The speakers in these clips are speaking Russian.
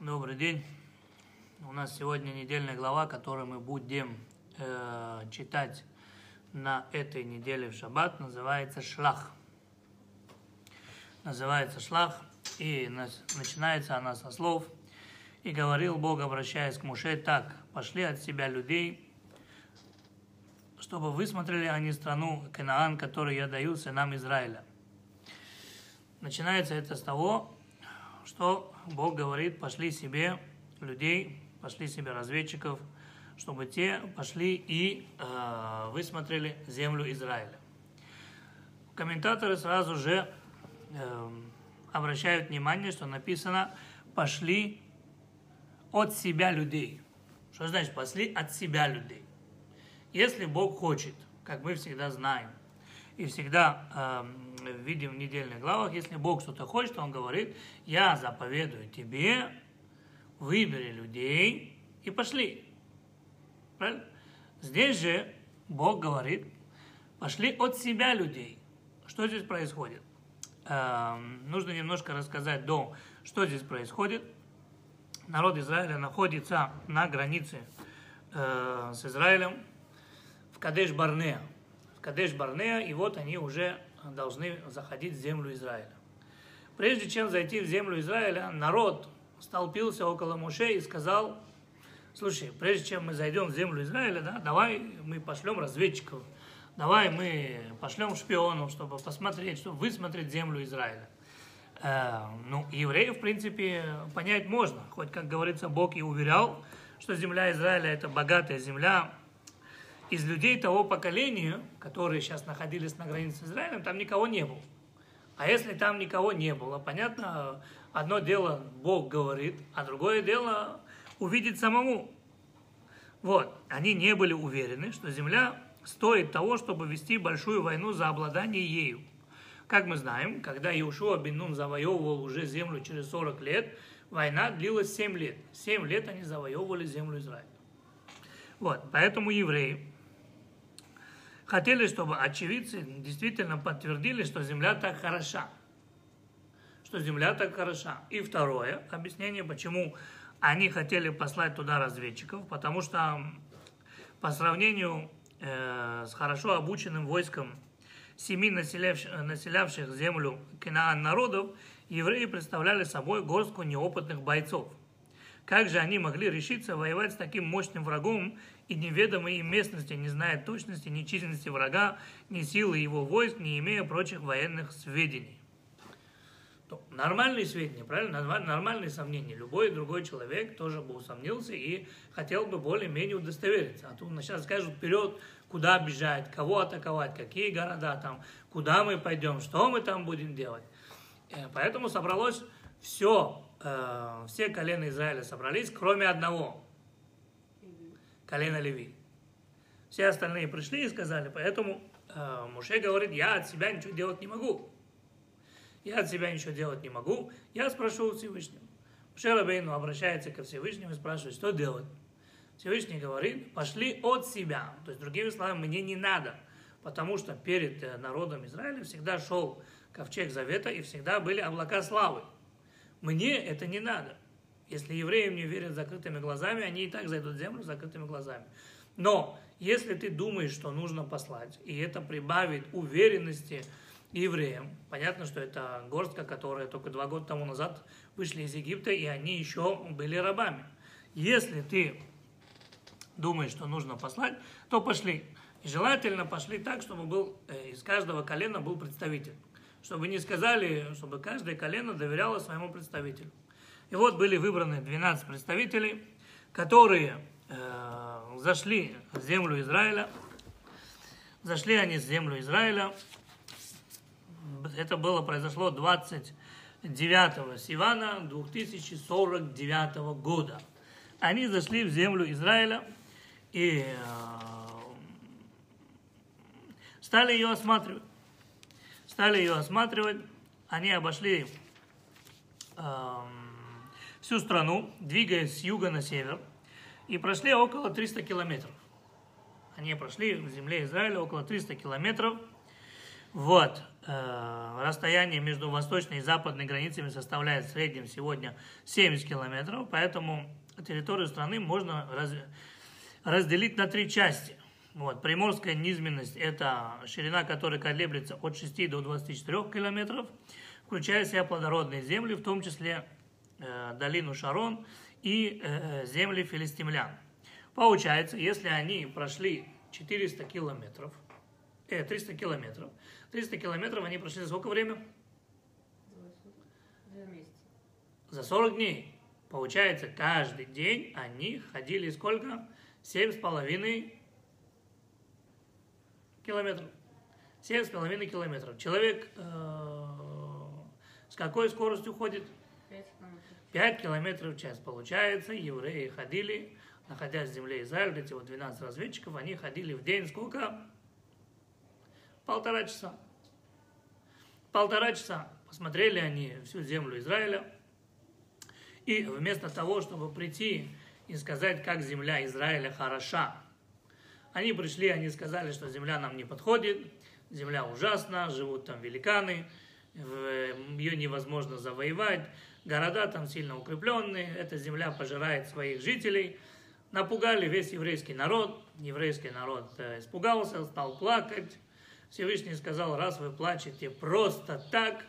Добрый день. У нас сегодня недельная глава, которую мы будем э, читать на этой неделе в шаббат, называется Шлах. Называется Шлах, и начинается она со слов «И говорил Бог, обращаясь к Муше, так, пошли от себя людей, чтобы высмотрели они страну Канаан, которую я даю сынам Израиля». Начинается это с того, что Бог говорит, пошли себе людей, пошли себе разведчиков, чтобы те пошли и э, высмотрели землю Израиля. Комментаторы сразу же э, обращают внимание, что написано «пошли от себя людей». Что значит «пошли от себя людей»? Если Бог хочет, как мы всегда знаем, и всегда э, видим в недельных главах, если Бог что-то хочет, Он говорит, я заповедую тебе, выбери людей и пошли. Правильно? Здесь же Бог говорит, пошли от себя людей. Что здесь происходит? Э, нужно немножко рассказать до, что здесь происходит. Народ Израиля находится на границе э, с Израилем в Кадеш-Барнеа. Кадеш Барнеа, и вот они уже должны заходить в землю Израиля. Прежде чем зайти в землю Израиля, народ столпился около Муше и сказал, слушай, прежде чем мы зайдем в землю Израиля, да, давай мы пошлем разведчиков, давай мы пошлем шпионов, чтобы посмотреть, чтобы высмотреть землю Израиля. Э, ну, евреев, в принципе, понять можно, хоть, как говорится, Бог и уверял, что земля Израиля это богатая земля, из людей того поколения, которые сейчас находились на границе с Израилем, там никого не было. А если там никого не было, понятно, одно дело Бог говорит, а другое дело увидеть самому. Вот, они не были уверены, что земля стоит того, чтобы вести большую войну за обладание ею. Как мы знаем, когда Иешуа бен Нун завоевывал уже землю через 40 лет, война длилась 7 лет. 7 лет они завоевывали землю Израиля. Вот, поэтому евреи хотели, чтобы очевидцы действительно подтвердили, что земля так хороша. Что земля так хороша. И второе объяснение, почему они хотели послать туда разведчиков, потому что по сравнению э, с хорошо обученным войском семи населявших, населявших землю Кинаан народов, евреи представляли собой горстку неопытных бойцов. Как же они могли решиться воевать с таким мощным врагом и неведомой им местности, не зная точности ни численности врага, ни силы его войск, не имея прочих военных сведений? То, нормальные сведения, правильно? Нормальные сомнения. Любой другой человек тоже бы усомнился и хотел бы более-менее удостовериться. А тут сейчас скажут вперед, куда бежать, кого атаковать, какие города там, куда мы пойдем, что мы там будем делать. Э, поэтому собралось все э, все колена Израиля собрались, кроме одного, колена Леви. Все остальные пришли и сказали, поэтому э, Муше говорит, я от себя ничего делать не могу. Я от себя ничего делать не могу, я спрошу у Всевышнего. Муше Рабейну обращается ко Всевышнему и спрашивает, что делать. Всевышний говорит, пошли от себя. То есть, другими словами, мне не надо. Потому что перед э, народом Израиля всегда шел ковчег завета и всегда были облака славы. Мне это не надо. Если евреи мне верят закрытыми глазами, они и так зайдут в землю закрытыми глазами. Но если ты думаешь, что нужно послать, и это прибавит уверенности евреям, понятно, что это горстка, которая только два года тому назад вышли из Египта, и они еще были рабами. Если ты думаешь, что нужно послать, то пошли. И желательно пошли так, чтобы был, э, из каждого колена был представитель чтобы не сказали, чтобы каждое колено доверяло своему представителю. И вот были выбраны 12 представителей, которые э, зашли в землю Израиля. Зашли они в землю Израиля. Это было произошло 29 Сивана 2049 года. Они зашли в землю Израиля и э, стали ее осматривать стали ее осматривать. Они обошли э, всю страну, двигаясь с юга на север, и прошли около 300 километров. Они прошли в земле Израиля около 300 километров. Вот. Э, расстояние между восточной и западной границами составляет в среднем сегодня 70 километров, поэтому территорию страны можно раз, разделить на три части. Вот. Приморская низменность – это ширина которой колеблется от 6 до 24 километров, включая в себя плодородные земли, в том числе долину Шарон и э, земли филистимлян. Получается, если они прошли 400 километров, э, 300 километров, 300 километров они прошли за сколько время? За 40 дней. Получается, каждый день они ходили сколько? Семь с половиной километров. Семь с половиной километров. Человек э, с какой скоростью ходит? 5 километров. 5 километров в час. Получается, евреи ходили, находясь в земле Израиля, эти вот 12 разведчиков, они ходили в день сколько? Полтора часа. Полтора часа посмотрели они всю землю Израиля. И вместо того, чтобы прийти и сказать, как земля Израиля хороша, они пришли, они сказали, что земля нам не подходит, земля ужасна, живут там великаны, ее невозможно завоевать, города там сильно укрепленные, эта земля пожирает своих жителей. Напугали весь еврейский народ, еврейский народ э, испугался, стал плакать. Всевышний сказал, раз вы плачете просто так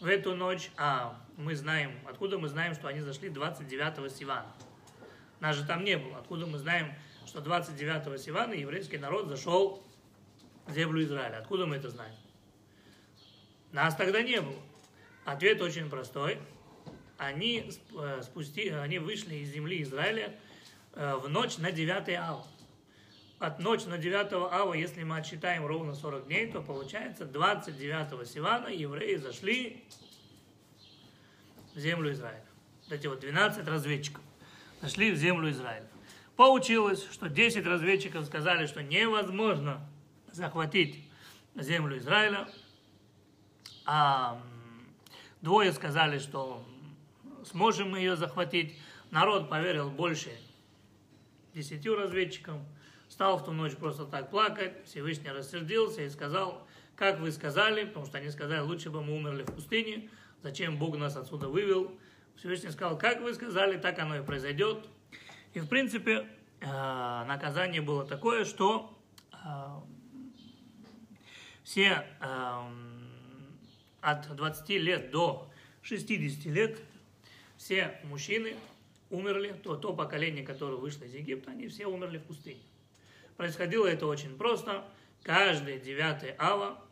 в эту ночь, а мы знаем, откуда мы знаем, что они зашли 29-го Сивана. Нас же там не было. Откуда мы знаем, что 29-го Сивана еврейский народ зашел в землю Израиля? Откуда мы это знаем? Нас тогда не было. Ответ очень простой. Они, э, спусти, они вышли из земли Израиля э, в ночь на 9 ава. От ночи на 9 ава, если мы отсчитаем ровно 40 дней, то получается 29 Сивана евреи зашли в землю Израиля. Вот эти вот 12 разведчиков зашли в землю Израиля. Получилось, что 10 разведчиков сказали, что невозможно захватить землю Израиля, а двое сказали, что сможем мы ее захватить. Народ поверил больше десятью разведчикам, стал в ту ночь просто так плакать, Всевышний рассердился и сказал, как вы сказали, потому что они сказали, лучше бы мы умерли в пустыне, зачем Бог нас отсюда вывел. Всевышний сказал, как вы сказали, так оно и произойдет. И в принципе э, наказание было такое, что э, все э, от 20 лет до 60 лет все мужчины умерли, то, то поколение, которое вышло из Египта, они все умерли в пустыне. Происходило это очень просто. Каждый девятый ава,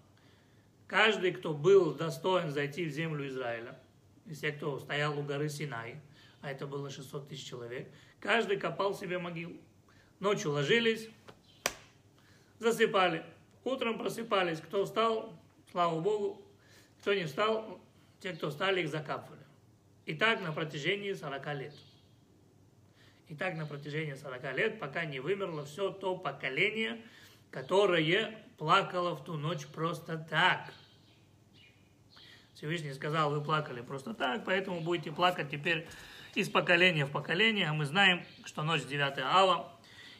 каждый, кто был достоин зайти в землю Израиля, из тех, кто стоял у горы Синай, а это было 600 тысяч человек, каждый копал себе могилу. Ночью ложились, засыпали. Утром просыпались. Кто встал, слава Богу, кто не встал, те, кто встали, их закапывали. И так на протяжении 40 лет. И так на протяжении 40 лет, пока не вымерло все то поколение, которое плакало в ту ночь просто так. Всевышний сказал, вы плакали просто так, поэтому будете плакать теперь из поколения в поколение. А мы знаем, что ночь 9 ава,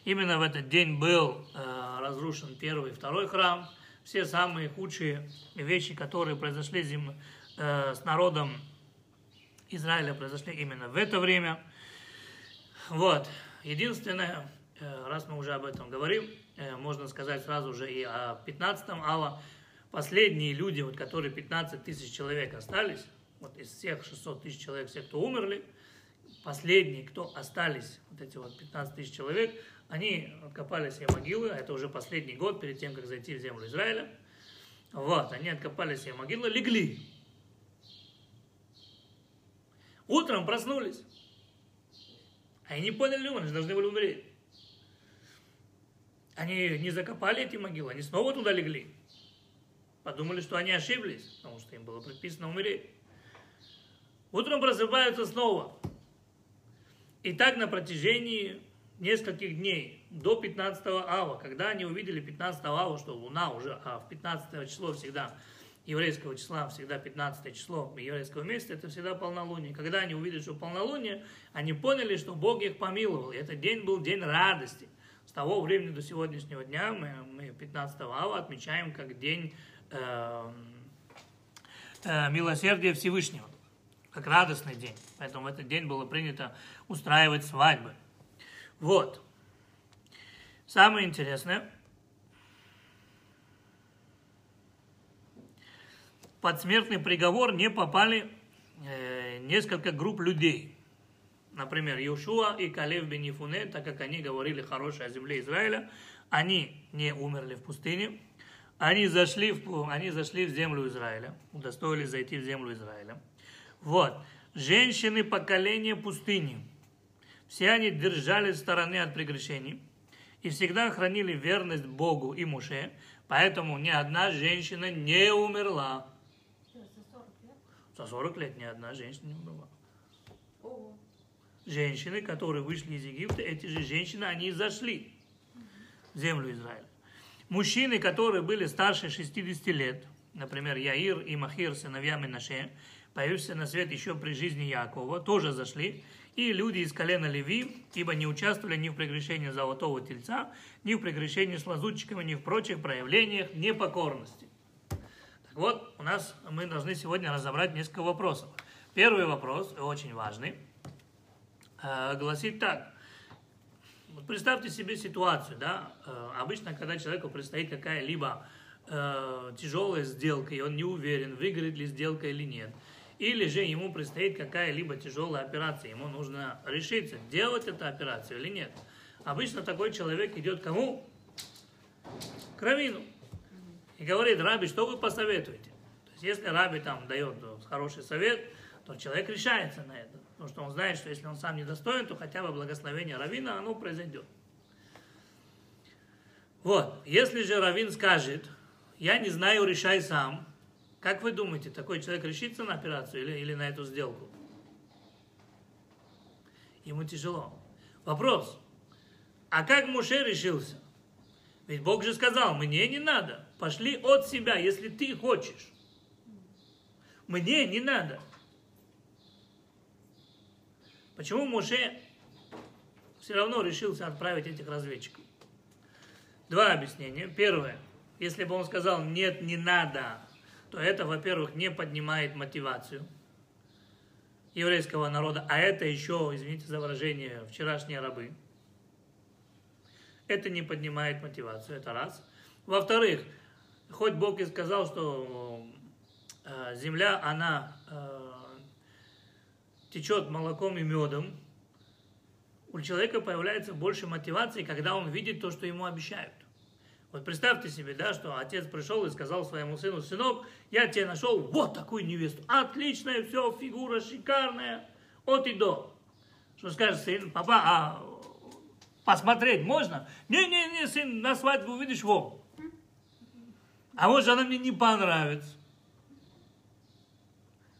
именно в этот день был э, разрушен первый и второй храм – все самые худшие вещи, которые произошли зим, э, с народом Израиля, произошли именно в это время. Вот. Единственное, э, раз мы уже об этом говорим, э, можно сказать сразу же и о 15-м ава. Последние люди, вот, которые 15 тысяч человек остались, вот из всех 600 тысяч человек, все, кто умерли, последние, кто остались, вот эти вот 15 тысяч человек, они откопали себе могилы, это уже последний год перед тем, как зайти в землю Израиля. Вот, они откопали себе могилы, легли. Утром проснулись. Они не поняли, они должны были умереть. Они не закопали эти могилы, они снова туда легли. Подумали, что они ошиблись, потому что им было предписано умереть. Утром просыпаются снова. И так на протяжении нескольких дней до 15 ава, когда они увидели 15 ава, что Луна уже, а в 15 число всегда еврейского числа, всегда 15 число еврейского месяца, это всегда полнолуние. Когда они увидели, что полнолуние, они поняли, что Бог их помиловал. И этот день был день радости. С того времени до сегодняшнего дня мы, мы 15 ава отмечаем как день э, э, милосердия Всевышнего, как радостный день. Поэтому в этот день было принято устраивать свадьбы. Вот. Самое интересное, под смертный приговор не попали э, несколько групп людей. Например, Иошуа и Калев бен Ефуне, так как они говорили хорошее о земле Израиля, они не умерли в пустыне, они зашли в, они зашли в землю Израиля, удостоились зайти в землю Израиля. Вот. Женщины поколения пустыни. Все они держались стороны от прегрешений и всегда хранили верность Богу и Муше, поэтому ни одна женщина не умерла. За 40 лет ни одна женщина не умерла. Женщины, которые вышли из Египта, эти же женщины, они зашли в землю Израиля. Мужчины, которые были старше 60 лет, например, Яир и Махир, сыновья Менаше, появившиеся на свет еще при жизни Якова, тоже зашли, и люди из колена Леви, ибо не участвовали ни в прегрешении золотого тельца, ни в прегрешении с лазутчиками, ни в прочих проявлениях непокорности. Вот, у нас мы должны сегодня разобрать несколько вопросов. Первый вопрос, очень важный, э, гласит так. Вот представьте себе ситуацию, да, э, обычно, когда человеку предстоит какая-либо э, тяжелая сделка, и он не уверен, выиграет ли сделка или нет, или же ему предстоит какая-либо тяжелая операция, ему нужно решиться, делать эту операцию или нет. Обычно такой человек идет кому? К равину. И говорит, Раби, что вы посоветуете? То есть, если Раби там дает хороший совет, то человек решается на это. Потому что он знает, что если он сам не достоин, то хотя бы благословение Равина, оно произойдет. Вот, если же Равин скажет, я не знаю, решай сам, как вы думаете, такой человек решится на операцию или, или на эту сделку? Ему тяжело. Вопрос. А как Муше решился? Ведь Бог же сказал, мне не надо. Пошли от себя, если ты хочешь. Мне не надо. Почему Муше все равно решился отправить этих разведчиков? Два объяснения. Первое. Если бы он сказал, нет, не надо, то это, во-первых, не поднимает мотивацию еврейского народа, а это еще, извините за выражение, вчерашние рабы. Это не поднимает мотивацию, это раз. Во-вторых, хоть Бог и сказал, что э, земля, она э, течет молоком и медом, у человека появляется больше мотивации, когда он видит то, что ему обещают. Вот представьте себе, да, что отец пришел и сказал своему сыну, сынок, я тебе нашел вот такую невесту, отличная все, фигура шикарная, от и до. Что скажет сын, папа, а посмотреть можно? Не-не-не, сын, на свадьбу увидишь, во. А может, она мне не понравится.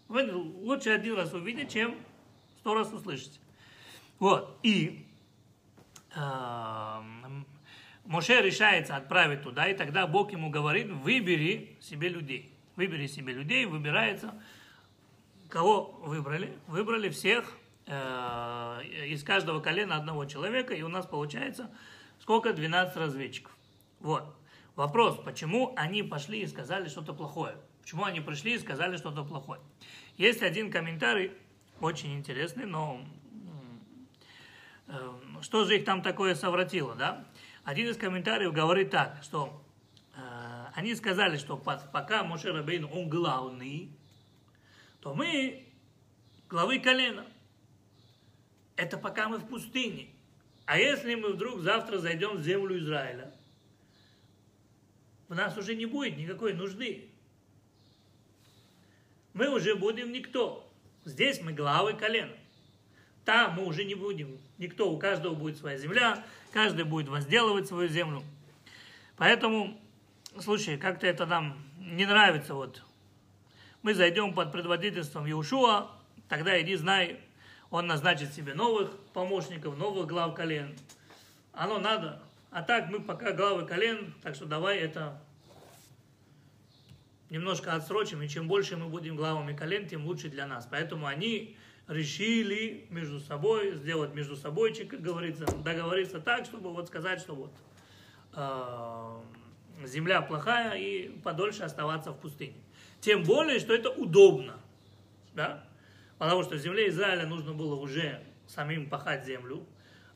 Лучше один раз увидеть, чем сто раз услышать. Вот, и э, Моше решается отправить туда, и тогда Бог ему говорит, выбери себе людей. Выбери себе людей, выбирается. Кого выбрали? Выбрали всех э, из каждого колена одного человека, и у нас получается сколько? 12 разведчиков. Вот. Вопрос, почему они пошли и сказали что-то плохое? Почему они пришли и сказали что-то плохое? Есть один комментарий, очень интересный, но э, что же их там такое совратило, да? Один из комментариев говорит так, что э, они сказали, что пока Моше Рабейн, он главный, то мы главы колена. Это пока мы в пустыне. А если мы вдруг завтра зайдем в землю Израиля, у нас уже не будет никакой нужды. Мы уже будем никто. Здесь мы главы колена. Там мы уже не будем. Никто, у каждого будет своя земля, каждый будет возделывать свою землю. Поэтому, слушай, как-то это нам не нравится. Вот. Мы зайдем под предводительством Иушуа, тогда иди знай, он назначит себе новых помощников, новых глав колен. Оно надо. А так мы пока главы колен, так что давай это немножко отсрочим, и чем больше мы будем главами колен, тем лучше для нас. Поэтому они решили между собой, сделать между собой, как говорится, договориться так, чтобы вот сказать, что вот э, земля плохая и подольше оставаться в пустыне. Тем более, что это удобно. Да? Потому что земле Израиля нужно было уже самим пахать землю,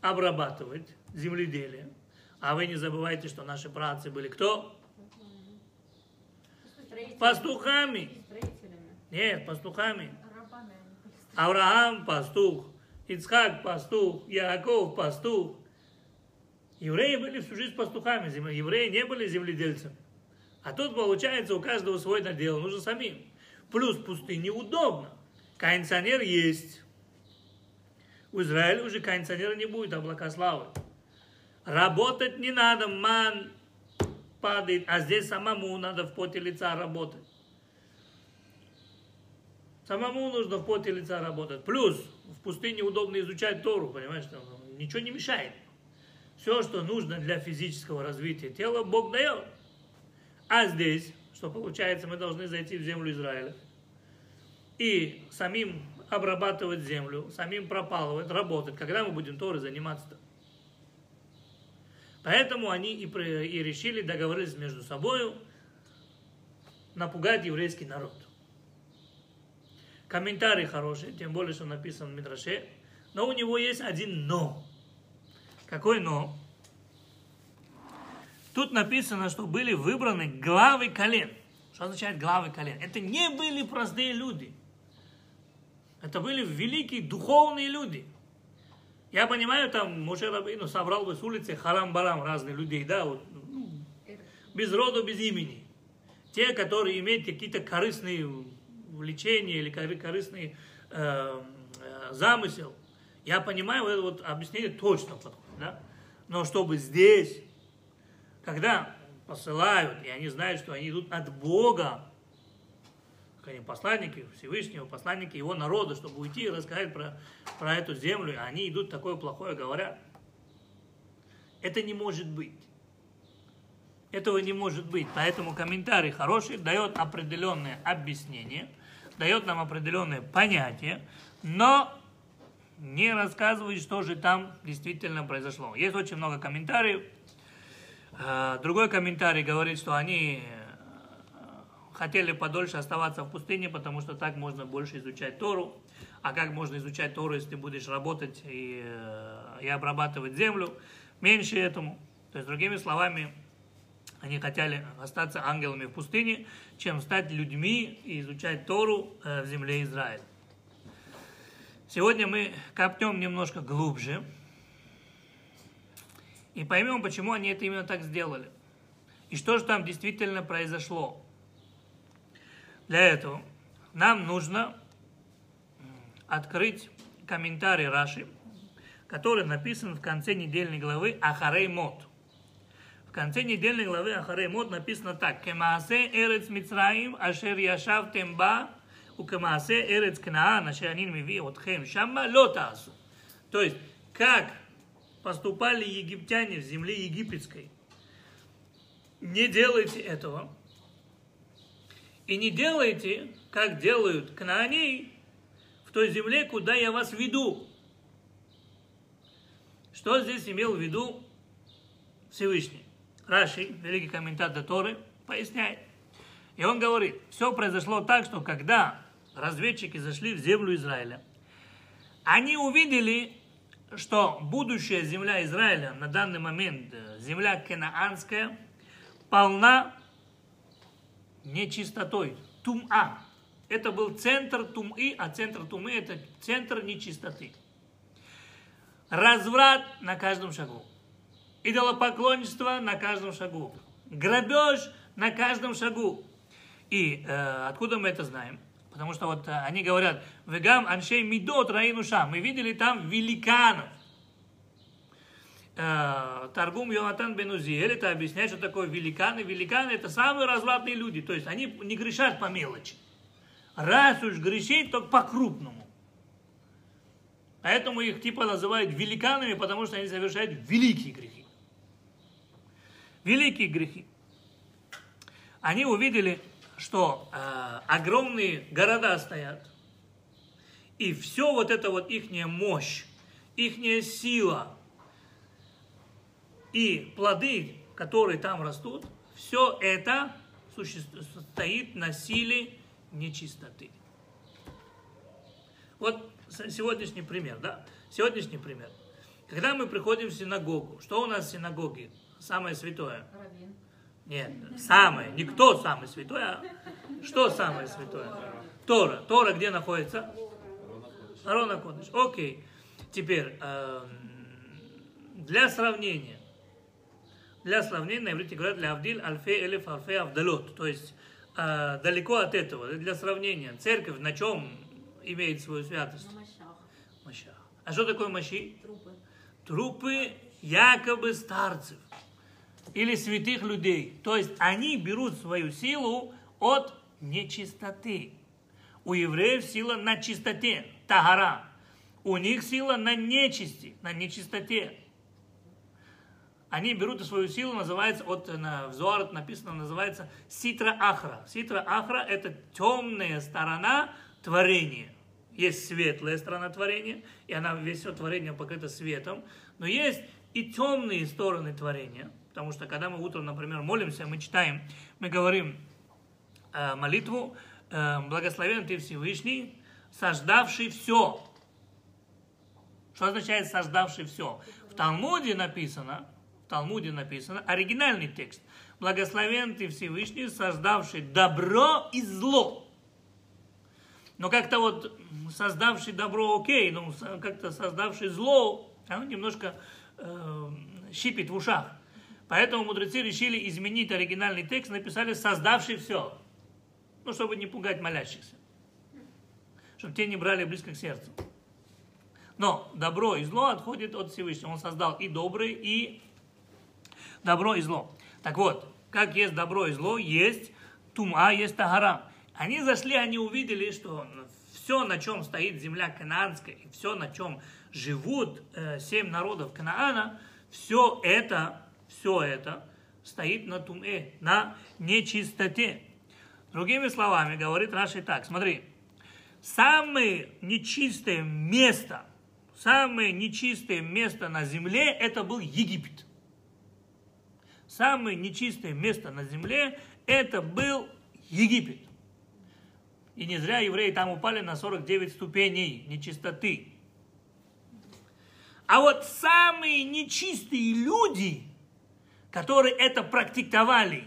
обрабатывать земледелие. А вы не забывайте, что наши працы были кто? Пастухами. Нет, пастухами. Авраам пастух, Ицхак пастух, Яков пастух. Евреи были всю жизнь пастухами, евреи не были земледельцами. А тут, получается, у каждого свой надел, нужно самим. Плюс пустыне удобно. Кондиционер есть. У Израиля уже кондиционера не будет, облака славы. Работать не надо, ман падает, а здесь самому надо в поте лица работать. Самому нужно в поте лица работать. Плюс в пустыне удобно изучать Тору, понимаешь, там ничего не мешает. Все, что нужно для физического развития тела, Бог дает. А здесь, что получается, мы должны зайти в землю Израиля и самим обрабатывать землю, самим пропалывать, работать. Когда мы будем Торой заниматься-то? Поэтому они и, и решили, договорились между собой напугать еврейский народ. Комментарий хороший, тем более, что написан в Мидраше. Но у него есть один «но». Какой «но»? Тут написано, что были выбраны главы колен. Что означает главы колен? Это не были простые люди. Это были великие духовные люди. Я понимаю, там Моше Рабину собрал бы с улицы харам-барам разных людей, да, вот, ну, без рода, без имени. Те, которые имеют какие-то корыстные влечения или корыстный э, э, замысел. Я понимаю, это вот объяснение точно подходит, да? Но чтобы здесь, когда посылают, и они знают, что они идут от Бога, они посланники Всевышнего, посланники его народа, чтобы уйти и рассказать про, про эту землю, они идут такое плохое говорят. Это не может быть. Этого не может быть. Поэтому комментарий хороший дает определенное объяснение, дает нам определенное понятие, но не рассказывает, что же там действительно произошло. Есть очень много комментариев. Э, другой комментарий говорит, что они хотели подольше оставаться в пустыне, потому что так можно больше изучать Тору. А как можно изучать Тору, если ты будешь работать и, э, и обрабатывать землю? Меньше этому. То есть, другими словами, они хотели остаться ангелами в пустыне, чем стать людьми и изучать Тору э, в земле Израиля. Сегодня мы копнем немножко глубже и поймем, почему они это именно так сделали. И что же там действительно произошло. Для этого нам нужно открыть комментарий Раши, который написан в конце недельной главы Ахарей Мот. В конце недельной главы Ахарей Мот написано так. Кемаасе эрец Мицраим ашер яшав темба у кемаасе эрец Кнаан ашер анин миви отхем шамма лотасу. То есть, как поступали египтяне в земле египетской, не делайте этого, и не делайте, как делают кнааней, в той земле, куда я вас веду. Что здесь имел в виду Всевышний? Раши, великий комментатор Торы, поясняет. И он говорит, все произошло так, что когда разведчики зашли в землю Израиля, они увидели, что будущая земля Израиля на данный момент, э, земля Кенаанская, полна нечистотой. Тум-а. Это был центр тум-и, а центр тум-и это центр нечистоты. Разврат на каждом шагу. Идолопоклонничество на каждом шагу. Грабеж на каждом шагу. И э, откуда мы это знаем? Потому что вот э, они говорят, вегам аншей мидот раинуша. Мы видели там великанов. Э, Таргум Йонатан Бенузиэль, это объясняет, что такое великаны. Великаны это самые развратные люди, то есть они не грешат по мелочи. Раз уж грешить, то по-крупному. Поэтому их типа называют великанами, потому что они совершают великие грехи. Великие грехи. Они увидели, что э, огромные города стоят, и все вот это вот их мощь, их сила, и плоды, которые там растут, все это стоит на силе нечистоты. Вот сегодняшний пример, да? Сегодняшний пример. Когда мы приходим в синагогу, что у нас в синагоге? Самое святое. Равин. Нет, самое, не кто самый святой, а что самое святое? Тора. Тора где находится? Арона Кодыш. Окей. Теперь, эм, для сравнения, для сравнения на иврите говорят для Авдиль альфе элеф альфе авдалот. То есть, э, далеко от этого, для сравнения. Церковь на чем имеет свою святость? На мощах. А что такое Маши? Трупы. трупы якобы старцев или святых людей. То есть они берут свою силу от нечистоты. У евреев сила на чистоте, тагара. У них сила на нечисти, на нечистоте. Они берут свою силу, называется, от, на, в Зоар написано, называется ситра ахра. Ситра ахра – это темная сторона творения. Есть светлая сторона творения, и она весь все творение покрыто светом. Но есть и темные стороны творения. Потому что когда мы утром, например, молимся, мы читаем, мы говорим э, молитву э, «Благословен ты Всевышний, сождавший все». Что означает «сождавший все»? В Талмуде написано, Талмуде написано, оригинальный текст. «Благословен ты Всевышний, создавший добро и зло». Но как-то вот создавший добро окей, но как-то создавший зло, оно немножко э, щипит в ушах. Поэтому мудрецы решили изменить оригинальный текст, написали «создавший все». Ну, чтобы не пугать молящихся. Чтобы те не брали близко к сердцу. Но добро и зло отходит от Всевышнего. Он создал и доброе, и добро и зло. Так вот, как есть добро и зло, есть тума, есть тагара. Они зашли, они увидели, что все, на чем стоит земля канаанская, и все, на чем живут э, семь народов Канаана, все это, все это стоит на туме, на нечистоте. Другими словами, говорит Раши так, смотри, самое нечистое место, самое нечистое место на земле, это был Египет. Самое нечистое место на земле, это был Египет. И не зря евреи там упали на 49 ступеней нечистоты. А вот самые нечистые люди, которые это практиковали,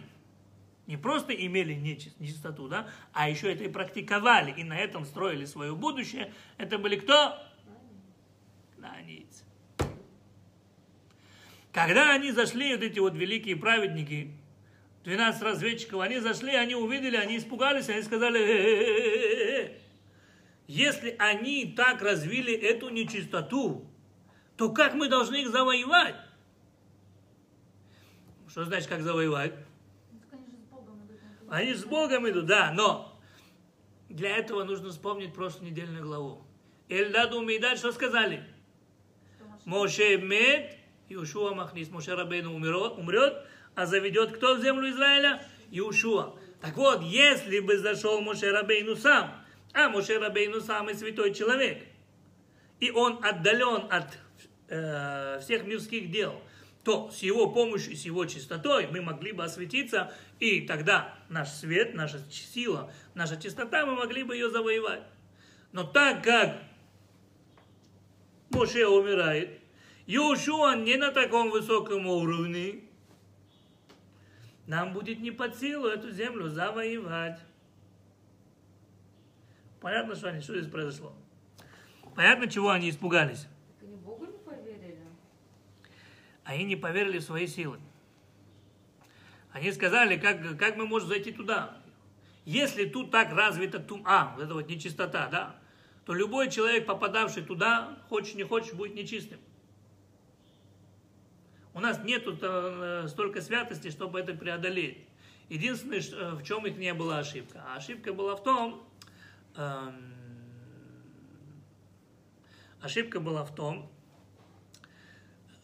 не просто имели нечистоту, да, а еще это и практиковали, и на этом строили свое будущее, это были кто? Кнаанийцы. Когда они зашли, вот эти вот великие праведники, 12 разведчиков, они зашли, они увидели, они испугались, они сказали, «Э-э-э-э-э». если они так развили эту нечистоту, то как мы должны их завоевать? Что значит, как завоевать? Они с Богом идут, да, но для этого нужно вспомнить прошлую недельную главу. Эльдаду Мейдад что сказали? Моше мед, Иошуа Махнис, Моше Рабейну умрет, умрет, а заведет кто в землю Израиля? Иушуа. Так вот, если бы зашел Моше Рабейну сам, а Моше Рабейну самый святой человек, и он отдален от э, всех мирских дел, то с его помощью, с его чистотой мы могли бы осветиться, и тогда наш свет, наша сила, наша чистота, мы могли бы ее завоевать. Но так как Моше умирает, Иошуа не на таком высоком уровне, нам будет не под силу эту землю завоевать. Понятно, что они, что здесь произошло? Понятно, чего они испугались? Так они Богу не поверили? Они не поверили в свои силы. Они сказали, как, как мы можем зайти туда? Если тут так развита тума, вот эта вот нечистота, да, то любой человек, попадавший туда, хочешь не хочешь, будет нечистым. У нас нет э, столько святости, чтобы это преодолеть. Единственное, э, в чем их не была ошибка. А ошибка была в том, эм, ошибка была в том,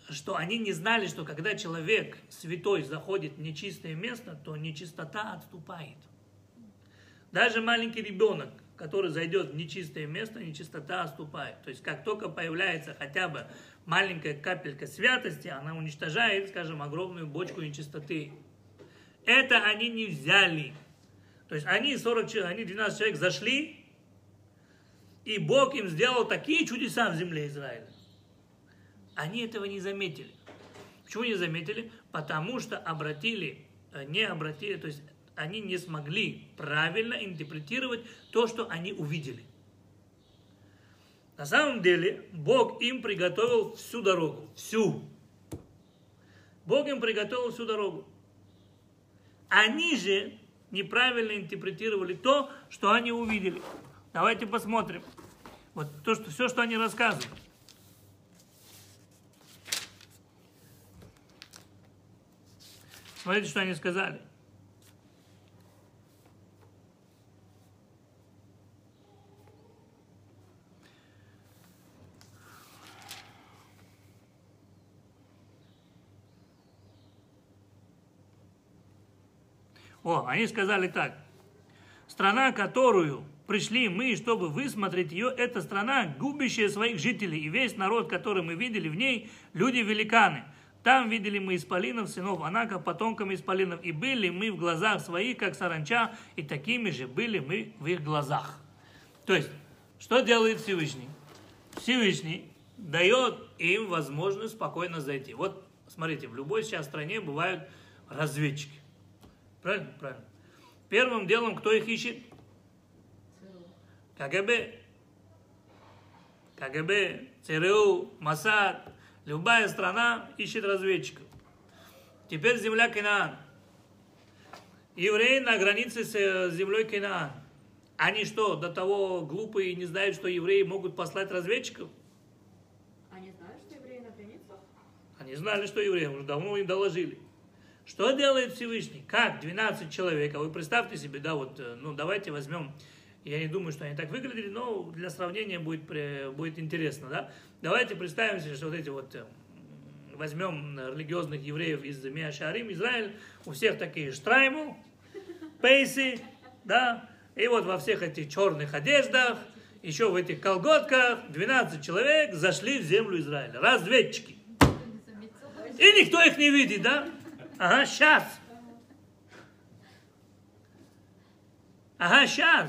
что они не знали, что когда человек святой заходит в нечистое место, то нечистота отступает. Даже маленький ребенок, который зайдет в нечистое место, нечистота отступает. То есть как только появляется хотя бы маленькая капелька святости, она уничтожает, скажем, огромную бочку нечистоты. Это они не взяли. То есть они 40 человек, они 12 человек зашли, и Бог им сделал такие чудеса в земле Израиля. Они этого не заметили. Почему не заметили? Потому что обратили, э, не обратили, то есть они не смогли правильно интерпретировать то, что они увидели. На самом деле, Бог им приготовил всю дорогу. Всю. Бог им приготовил всю дорогу. Они же неправильно интерпретировали то, что они увидели. Давайте посмотрим. Вот то, что, все, что они рассказывают. Смотрите, что они сказали. О, они сказали так. Страна, которую пришли мы, чтобы высмотреть ее, это страна, губящая своих жителей, и весь народ, который мы видели в ней, люди-великаны. Там видели мы исполинов, сынов Анака, потомками исполинов, и были мы в глазах своих, как саранча, и такими же были мы в их глазах. То есть, что делает Всевышний? Всевышний дает им возможность спокойно зайти. Вот, смотрите, в любой сейчас стране бывают разведчики. Правильно? Правильно. Первым делом, кто их ищет? КГБ. КГБ, ЦРУ, МОСАД. Любая страна ищет разведчиков. Теперь земля Канаан. Евреи на границе с э, землей Канаан. Они что, до того глупые и не знают, что евреи могут послать разведчиков? Они знают, что евреи на границах? Они знали, что евреи, уже давно им доложили. Что делает Всевышний? Как 12 человек, а вы представьте себе, да, вот, э, ну, давайте возьмем, я не думаю, что они так выглядели, но для сравнения будет, будет интересно, да. Давайте представим себе, что вот эти вот, э, возьмем религиозных евреев из Миашарим, Израиль, у всех такие штрайму, пейсы, да, и вот во всех этих черных одеждах, еще в этих колготках 12 человек зашли в землю Израиля, разведчики. И никто их не видит, да? Ага, сейчас. Ага, сейчас.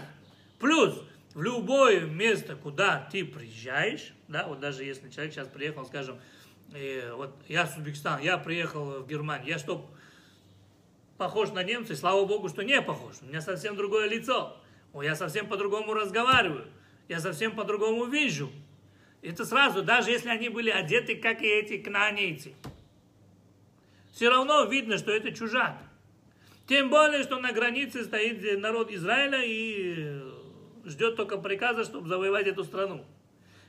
Плюс в любое место, куда ты приезжаешь, да, вот даже если человек сейчас приехал, скажем, э, вот я с Узбекистана, я приехал в Германию, я что, похож на немца, слава богу, что не похож, у меня совсем другое лицо, я совсем по-другому разговариваю, я совсем по-другому вижу. Это сразу, даже если они были одеты, как и эти кнаанейцы все равно видно, что это чужак. Тем более, что на границе стоит народ Израиля и ждет только приказа, чтобы завоевать эту страну.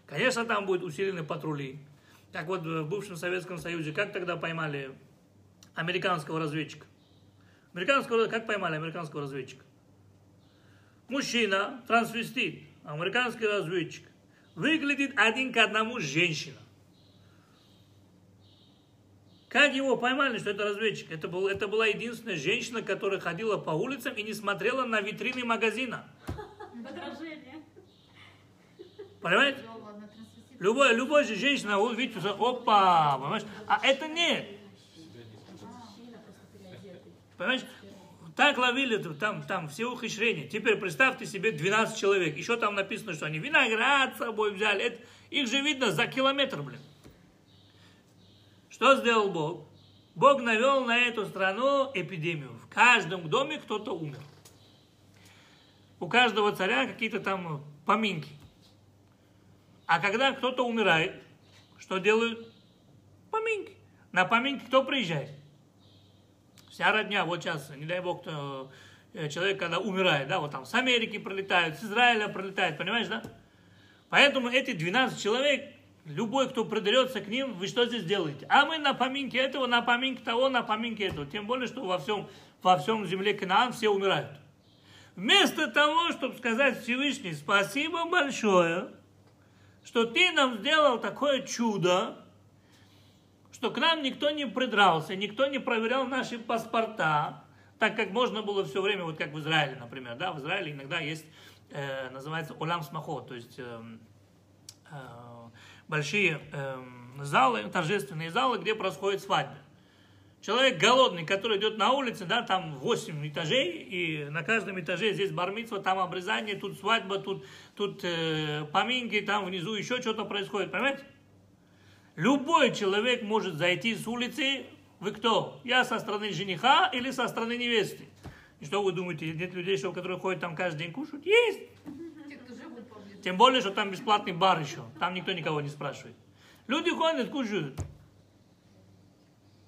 Конечно, там будут усилены патрули. Так вот, в бывшем Советском Союзе, как тогда поймали американского разведчика? Американского, как поймали американского разведчика? Мужчина, трансвестит, американский разведчик, выглядит один к одному женщина. Как его поймали, что это разведчик? Это, был, это была единственная женщина, которая ходила по улицам и не смотрела на витрины магазина. Подражение. Понимаете? Любой, любой же женщина, вот видите, опа, понимаешь? А это нет. Понимаешь? Так ловили там, там все ухищрения. Теперь представьте себе 12 человек. Еще там написано, что они виноград с собой взяли. Это, их же видно за километр, блин. Что сделал Бог? Бог навел на эту страну эпидемию. В каждом доме кто-то умер. У каждого царя какие-то там поминки. А когда кто-то умирает, что делают? Поминки. На поминки кто приезжает? Вся родня, вот сейчас, не дай бог, кто, э, человек, когда умирает, да, вот там с Америки пролетают, с Израиля пролетают, понимаешь, да? Поэтому эти 12 человек Любой, кто придерется к ним, вы что здесь делаете? А мы на поминке этого, на поминке того, на поминке этого. Тем более, что во всем, во всем земле Канаан все умирают. Вместо того, чтобы сказать Всевышний, спасибо большое, что ты нам сделал такое чудо, что к нам никто не придрался, никто не проверял наши паспорта, так как можно было все время, вот как в Израиле, например, да, в Израиле иногда есть, э, называется олам смахот, то есть э, э, большие э, залы, торжественные залы, где происходит свадьба. Человек голодный, который идет на улице, да, там 8 этажей, и на каждом этаже здесь бармитство, там обрезание, тут свадьба, тут, тут э, поминки, там внизу еще что-то происходит, понимаете? Любой человек может зайти с улицы, вы кто? Я со стороны жениха или со стороны невесты? И что вы думаете, нет людей, что, которые ходят там каждый день кушают? Есть! Те, кто живут поблизости. Тем более, что там бесплатный бар еще. Там никто никого не спрашивает. Люди ходят, кушают.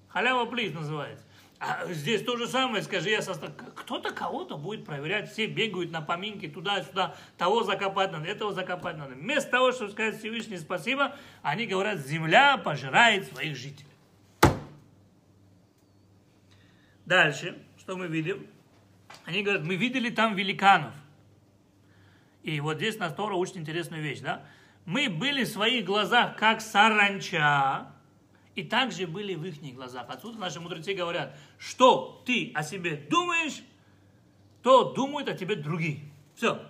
Халява плиз называется. А здесь то же самое, скажи, я со стороны. Кто-то кого-то будет проверять, все бегают на поминки туда-сюда, того закопать надо, этого закопать надо. Вместо того, чтобы сказать Всевышний спасибо, они говорят, земля пожирает своих жителей. Дальше, что мы видим? Они говорят, мы видели там великанов. И вот здесь нас Тора учит интересную вещь, да? Мы были в своих глазах как саранча, и также были в их глазах. Отсюда наши мудрецы говорят, что ты о себе думаешь, то думают о тебе другие. Все.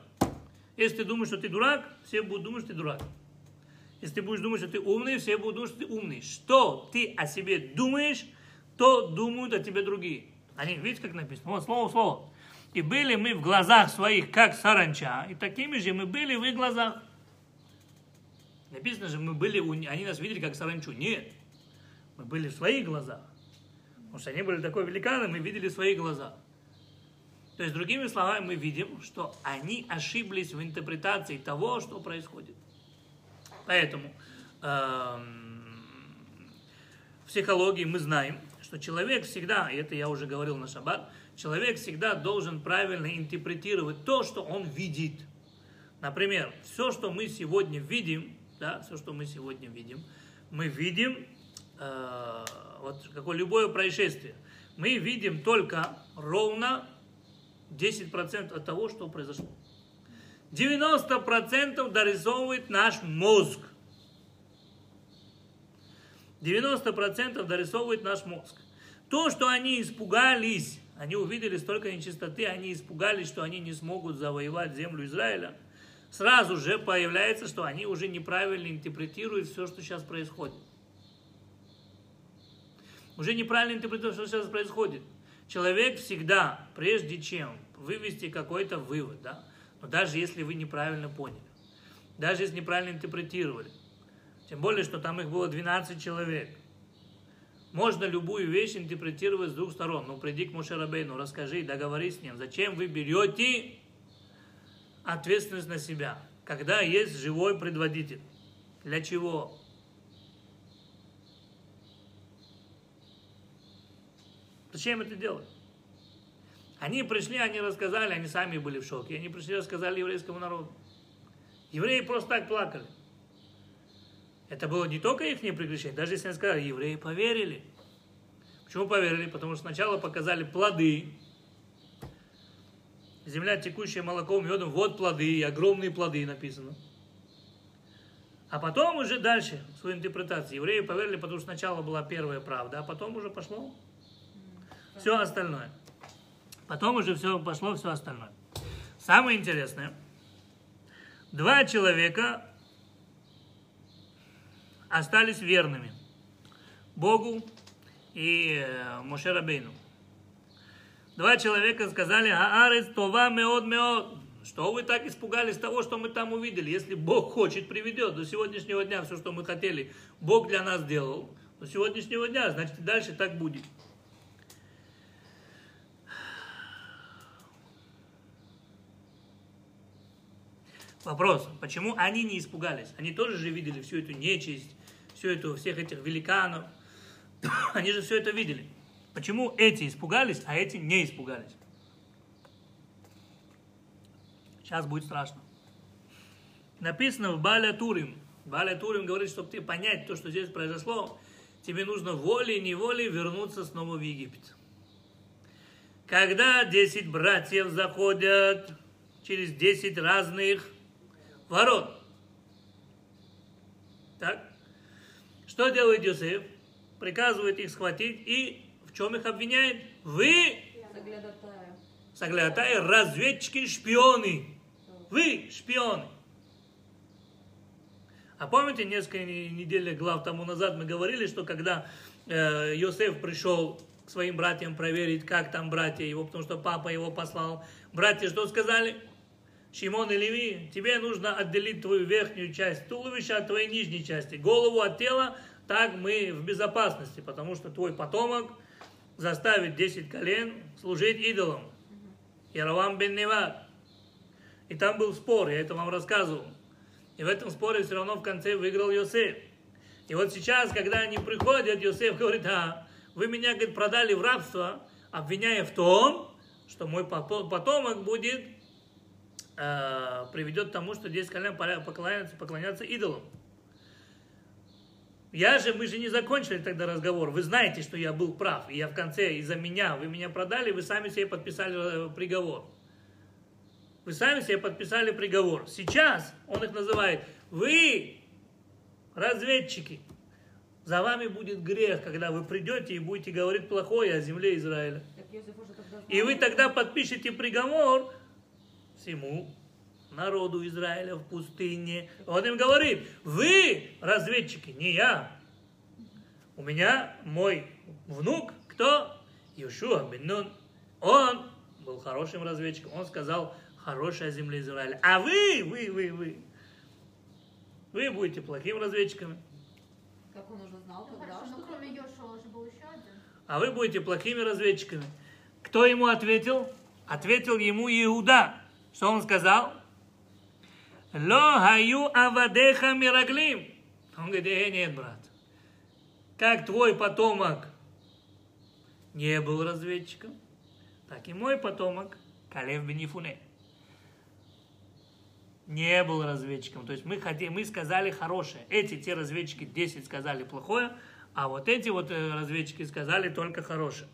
Если ты думаешь, что ты дурак, все будут думать, что ты дурак. Если ты будешь думать, что ты умный, все будут думать, что ты умный. Что ты о себе думаешь, то думают о тебе другие. Они, видите, как написано? Вот слово слово. И были мы в глазах своих, как саранча, и такими же мы были в их глазах. Написано же, мы были, они нас видели как саранчу. Нет. Мы были в своих глазах. Потому что они были такой великаны, мы видели в своих глазах. То есть, другими словами, мы видим, что они ошиблись в интерпретации того, что происходит. Поэтому эм, в психологии мы знаем, что человек всегда, и это я уже говорил на шаббат, человек всегда должен правильно интерпретировать то, что он видит. Например, все, что мы сегодня видим, да, все, что мы сегодня видим, мы видим, э, вот какое любое происшествие, мы видим только ровно 10% от того, что произошло. 90% дорисовывает наш мозг. 90% дорисовывает наш мозг. То, что они испугались, они увидели столько нечистоты, они испугались, что они не смогут завоевать землю Израиля, сразу же появляется, что они уже неправильно интерпретируют все, что сейчас происходит. Уже неправильно интерпретируют, что сейчас происходит. Человек всегда, прежде чем вывести какой-то вывод, да, но даже если вы неправильно поняли, даже если неправильно интерпретировали, тем более, что там их было 12 человек, можно любую вещь интерпретировать с двух сторон. Ну, приди к Мушерабейну, расскажи, договорись с ним. Зачем вы берете ответственность на себя, когда есть живой предводитель? Для чего? Зачем это делать? Они пришли, они рассказали, они сами были в шоке. Они пришли, рассказали еврейскому народу. Евреи просто так плакали. Это было не только их прегрешение, даже если они сказали, евреи поверили. Почему поверили? Потому что сначала показали плоды. Земля, текущая молоком, медом, вот плоды, огромные плоды написано. А потом уже дальше, в своей интерпретации, евреи поверили, потому что сначала была первая правда, а потом уже пошло все остальное. Потом уже все пошло все остальное. Самое интересное, два человека остались верными Богу и э, Мошерабейну. Два человека сказали, Аарец това меод меод. Что вы так испугались того, что мы там увидели? Если Бог хочет, приведет. До сегодняшнего дня все, что мы хотели, Бог для нас сделал. До сегодняшнего дня, значит, и дальше так будет. Вопрос, почему они не испугались? Они тоже же видели всю эту нечисть, всю эту, всех этих великанов. Они же все это видели. Почему эти испугались, а эти не испугались? Сейчас будет страшно. Написано в Баля Турим. Баля Турим говорит, чтобы ты понять то, что здесь произошло, тебе нужно волей-неволей вернуться снова в Египет. Когда 10 братьев заходят через 10 разных ворот. Так? Что делает Иосиф? Приказывает их схватить и в чем их обвиняет? Вы, соглядатай, разведчики, шпионы. Вы шпионы. А помните, несколько недель глав тому назад мы говорили, что когда э, Иосиф пришел к своим братьям проверить, как там братья его, потому что папа его послал. Братья что сказали? Шимон и Леви, тебе нужно отделить твою верхнюю часть туловища от твоей нижней части, голову от тела, так мы в безопасности, потому что твой потомок заставит 10 колен служить идолам. Яровам бен Неват. И там был спор, я это вам рассказывал. И в этом споре все равно в конце выиграл Йосеф. И вот сейчас, когда они приходят, Йосеф говорит, а, вы меня, говорит, продали в рабство, обвиняя в том, что мой потомок будет, э, приведет к тому, что 10 колен поклоняются, поклоняться идолам. Я же, мы же не закончили тогда разговор. Вы знаете, что я был прав. И я в конце из-за меня, вы меня продали, вы сами себе подписали э, приговор. Вы сами себе подписали приговор. Сейчас он их называет, вы разведчики. За вами будет грех, когда вы придете и будете говорить плохое о земле Израиля. И вы тогда подпишете приговор всему народу Израиля в пустыне. Он им говорит, вы разведчики, не я. У меня мой внук, кто? Иошуа бен Он был хорошим разведчиком. Он сказал, хорошая земля Израиля. А вы, вы, вы, вы, вы будете плохим разведчиками. Как он уже знал ну, хорошо, но кроме Йошуа же был еще один. А вы будете плохими разведчиками. Кто ему ответил? Ответил ему Иуда. Что он сказал? Ло хаю авадеха мираглим. Он говорит, э, нет, брат. Как твой потомок не был разведчиком, так и мой потомок Калев Бенифуне не был разведчиком. То есть мы, хотели, мы сказали хорошее. Эти, те разведчики 10 сказали плохое, а вот эти вот э, разведчики сказали только хорошее.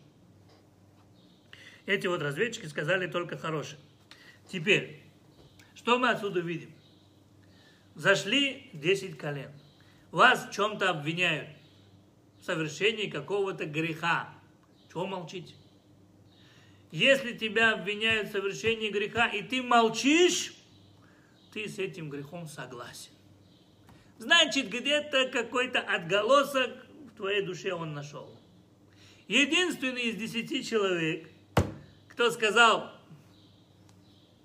Эти вот разведчики сказали только хорошее. Теперь, что мы отсюда видим? Зашли 10 колен. Вас в чем-то обвиняют. В совершении какого-то греха. Чего молчите? Если тебя обвиняют в совершении греха, и ты молчишь, ты с этим грехом согласен. Значит, где-то какой-то отголосок в твоей душе он нашел. Единственный из десяти человек, кто сказал,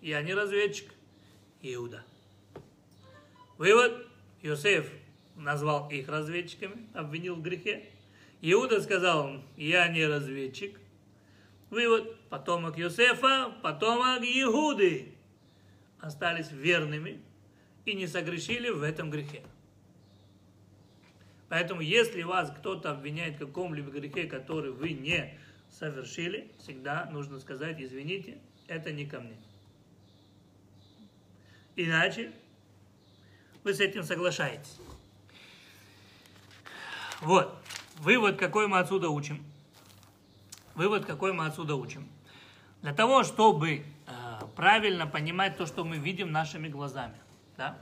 я не разведчик, Иуда. Вывод, Иосиф назвал их разведчиками, обвинил в грехе. Иуда сказал, я не разведчик. Вывод, потомок Иосифа, потомок Иуды остались верными и не согрешили в этом грехе. Поэтому, если вас кто-то обвиняет в каком-либо грехе, который вы не совершили, всегда нужно сказать, извините, это не ко мне. Иначе вы с этим соглашаетесь. Вот. Вывод, какой мы отсюда учим. Вывод, какой мы отсюда учим. Для того, чтобы правильно понимать то, что мы видим нашими глазами. Да?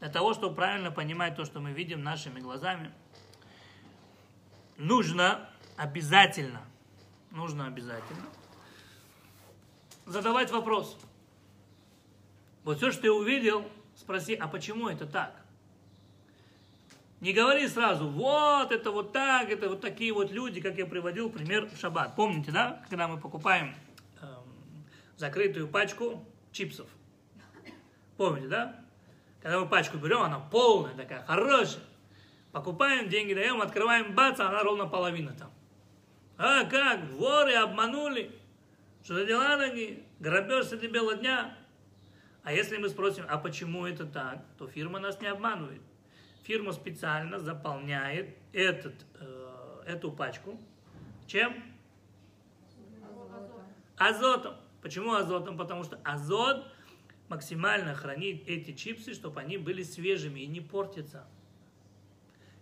Для того, чтобы правильно понимать то, что мы видим нашими глазами, нужно обязательно, нужно обязательно задавать вопрос. Вот все, что ты увидел, спроси, а почему это так? Не говори сразу, вот это вот так, это вот такие вот люди, как я приводил пример в шаббат. Помните, да, когда мы покупаем закрытую пачку чипсов. Помните, да? Когда мы пачку берем, она полная такая, хорошая. Покупаем, деньги даем, открываем, бац, она ровно половина там. А как? Воры обманули. Что за дела такие? Грабеж среди бела дня. А если мы спросим, а почему это так, то фирма нас не обманывает. Фирма специально заполняет этот, э, эту пачку чем? Азотом. Почему азотом? Потому что азот максимально хранит эти чипсы, чтобы они были свежими и не портятся.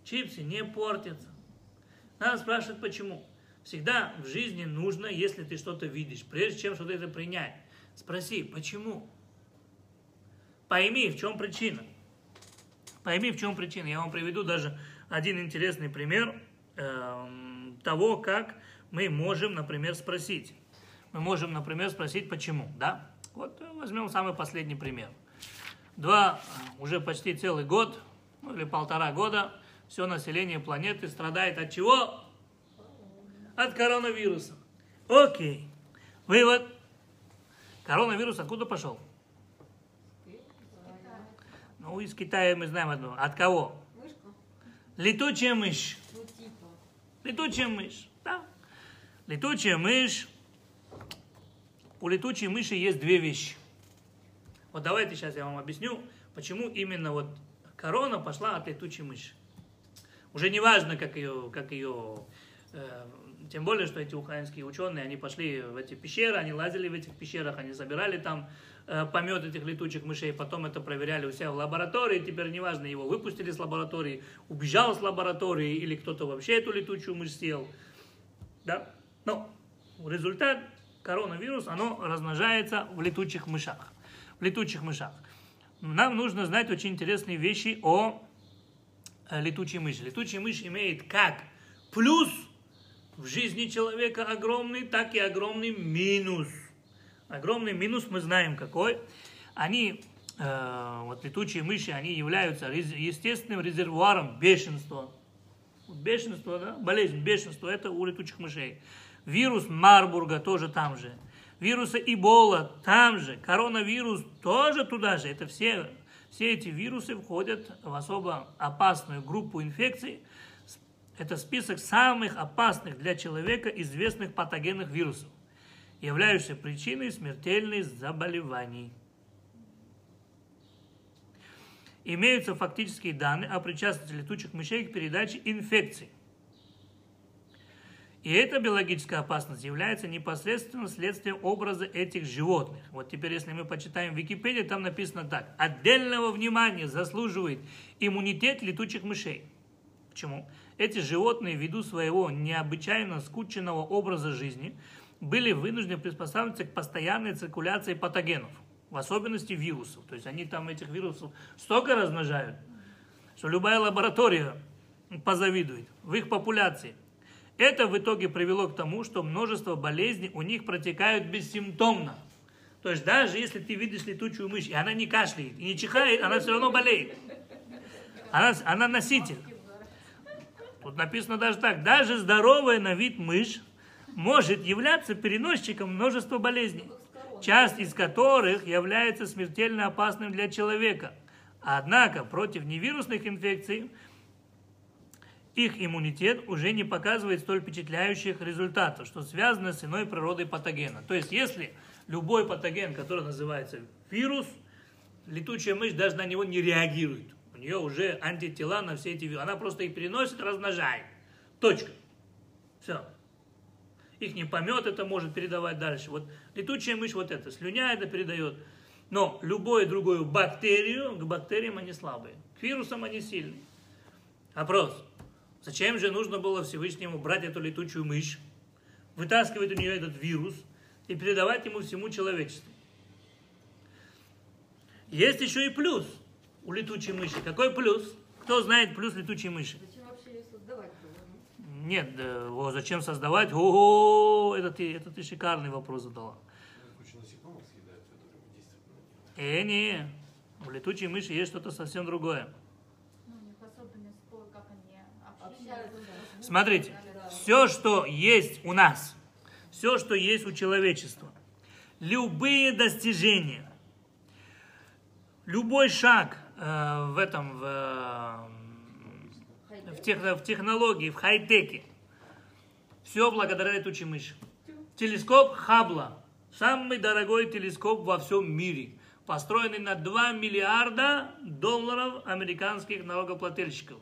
Чипсы не портятся. Надо спрашивать, почему. Всегда в жизни нужно, если ты что-то видишь, прежде чем что-то это принять, спроси, почему. Пойми, в чем причина. Пойми, в чем причина. Я вам приведу даже один интересный пример э, того, как мы можем, например, спросить мы можем, например, спросить, почему, да? Вот возьмем самый последний пример. Два, уже почти целый год, ну или полтора года, все население планеты страдает от чего? От коронавируса. Окей. Вывод. Коронавирус откуда пошел? Ну, из Китая мы знаем одно. От кого? Мышка? Летучая мышь. Ну, типа. Летучая мышь. Да. Летучая мышь. У летучей мыши есть две вещи. Вот давайте сейчас я вам объясню, почему именно вот корона пошла от летучей мыши. Уже не важно, как ее, как ее э, тем более, что эти украинские ученые, они пошли в эти пещеры, они лазили в этих пещерах, они собирали там помет этих летучих мышей, потом это проверяли у себя в лаборатории, теперь неважно, его выпустили с лаборатории, убежал с лаборатории, или кто-то вообще эту летучую мышь съел. Да? Но результат коронавирус, оно размножается в летучих мышах. В летучих мышах. Нам нужно знать очень интересные вещи о э, летучей мыши. Летучая мышь имеет как плюс в жизни человека огромный, так и огромный минус. Огромный минус мы знаем какой. Они, э, вот летучие мыши, они являются естественным резервуаром бешенства. Бешенство, да? Болезнь, бешенство, это у летучих мышей. Вирус Марбурга тоже там же. Вирусы Эбола там же. Коронавирус тоже туда же. Это все, все эти вирусы входят в особо опасную группу инфекций. Это список самых опасных для человека известных патогенных вирусов, являющихся причиной смертельных заболеваний. Имеются фактические данные о причастности летучих мышей к передаче инфекций. И эта биологическая опасность является непосредственным следствием образа этих животных. Вот теперь, если мы почитаем Википедию, там написано так. Отдельного внимания заслуживает иммунитет летучих мышей. Почему? Эти животные, ввиду своего необычайно скученного образа жизни, были вынуждены приспосабливаться к постоянной циркуляции патогенов, в особенности вирусов. То есть они там этих вирусов столько размножают, что любая лаборатория позавидует в их популяции. Это в итоге привело к тому, что множество болезней у них протекают бессимптомно. То есть даже если ты видишь летучую мышь, и она не кашляет, и не чихает, она все равно болеет. Она, она носитель. Тут написано даже так. Даже здоровая на вид мышь может являться переносчиком множества болезней, часть из которых является смертельно опасным для человека. Однако против невирусных инфекций их иммунитет уже не показывает столь впечатляющих результатов, что связано с иной природой патогена. То есть, если любой патоген, который называется вирус, летучая мышь даже на него не реагирует. У нее уже антитела на все эти вирусы. Она просто их переносит, размножает. Точка. Все. Их не помет, это может передавать дальше. Вот летучая мышь вот это, слюня это передает. Но любую другую бактерию, к бактериям они слабые. К вирусам они сильные. Вопрос. Зачем же нужно было Всевышнему брать эту летучую мышь, вытаскивать у нее этот вирус и передавать ему всему человечеству? Есть еще и плюс у летучей мыши. Какой плюс? Кто знает плюс летучей мыши? Зачем вообще ее создавать было? Нет, да, о, зачем создавать? Ого, это ты, это ты шикарный вопрос задала. Э, не, у летучей мыши есть что-то совсем другое. Ну. Смотрите, все, что есть у нас, все, что есть у человечества, любые достижения, любой шаг э, в этом, в, э, в, тех- в технологии, в хай-теке, все благодаря летучей мыши. Телескоп Хаббла, самый дорогой телескоп во всем мире, построенный на 2 миллиарда долларов американских налогоплательщиков.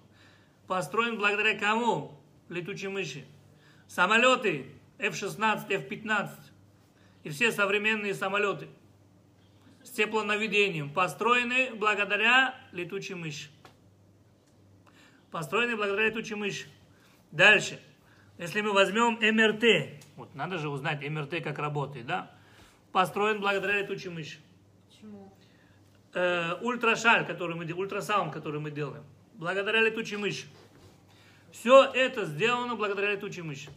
Построен благодаря кому? Летучей мыши. Самолеты F-16, F-15 и все современные самолеты с теплонаведением построены благодаря летучей мыши. Построены благодаря летучей мыши. Дальше. Если мы возьмем МРТ, вот надо же узнать МРТ как работает, да? Построен благодаря летучей мыши. Почему? Э, ультрашаль, который мы делаем, ультрасаунд, который мы делаем, благодаря летучей мыши. Все это сделано благодаря летучей мыши.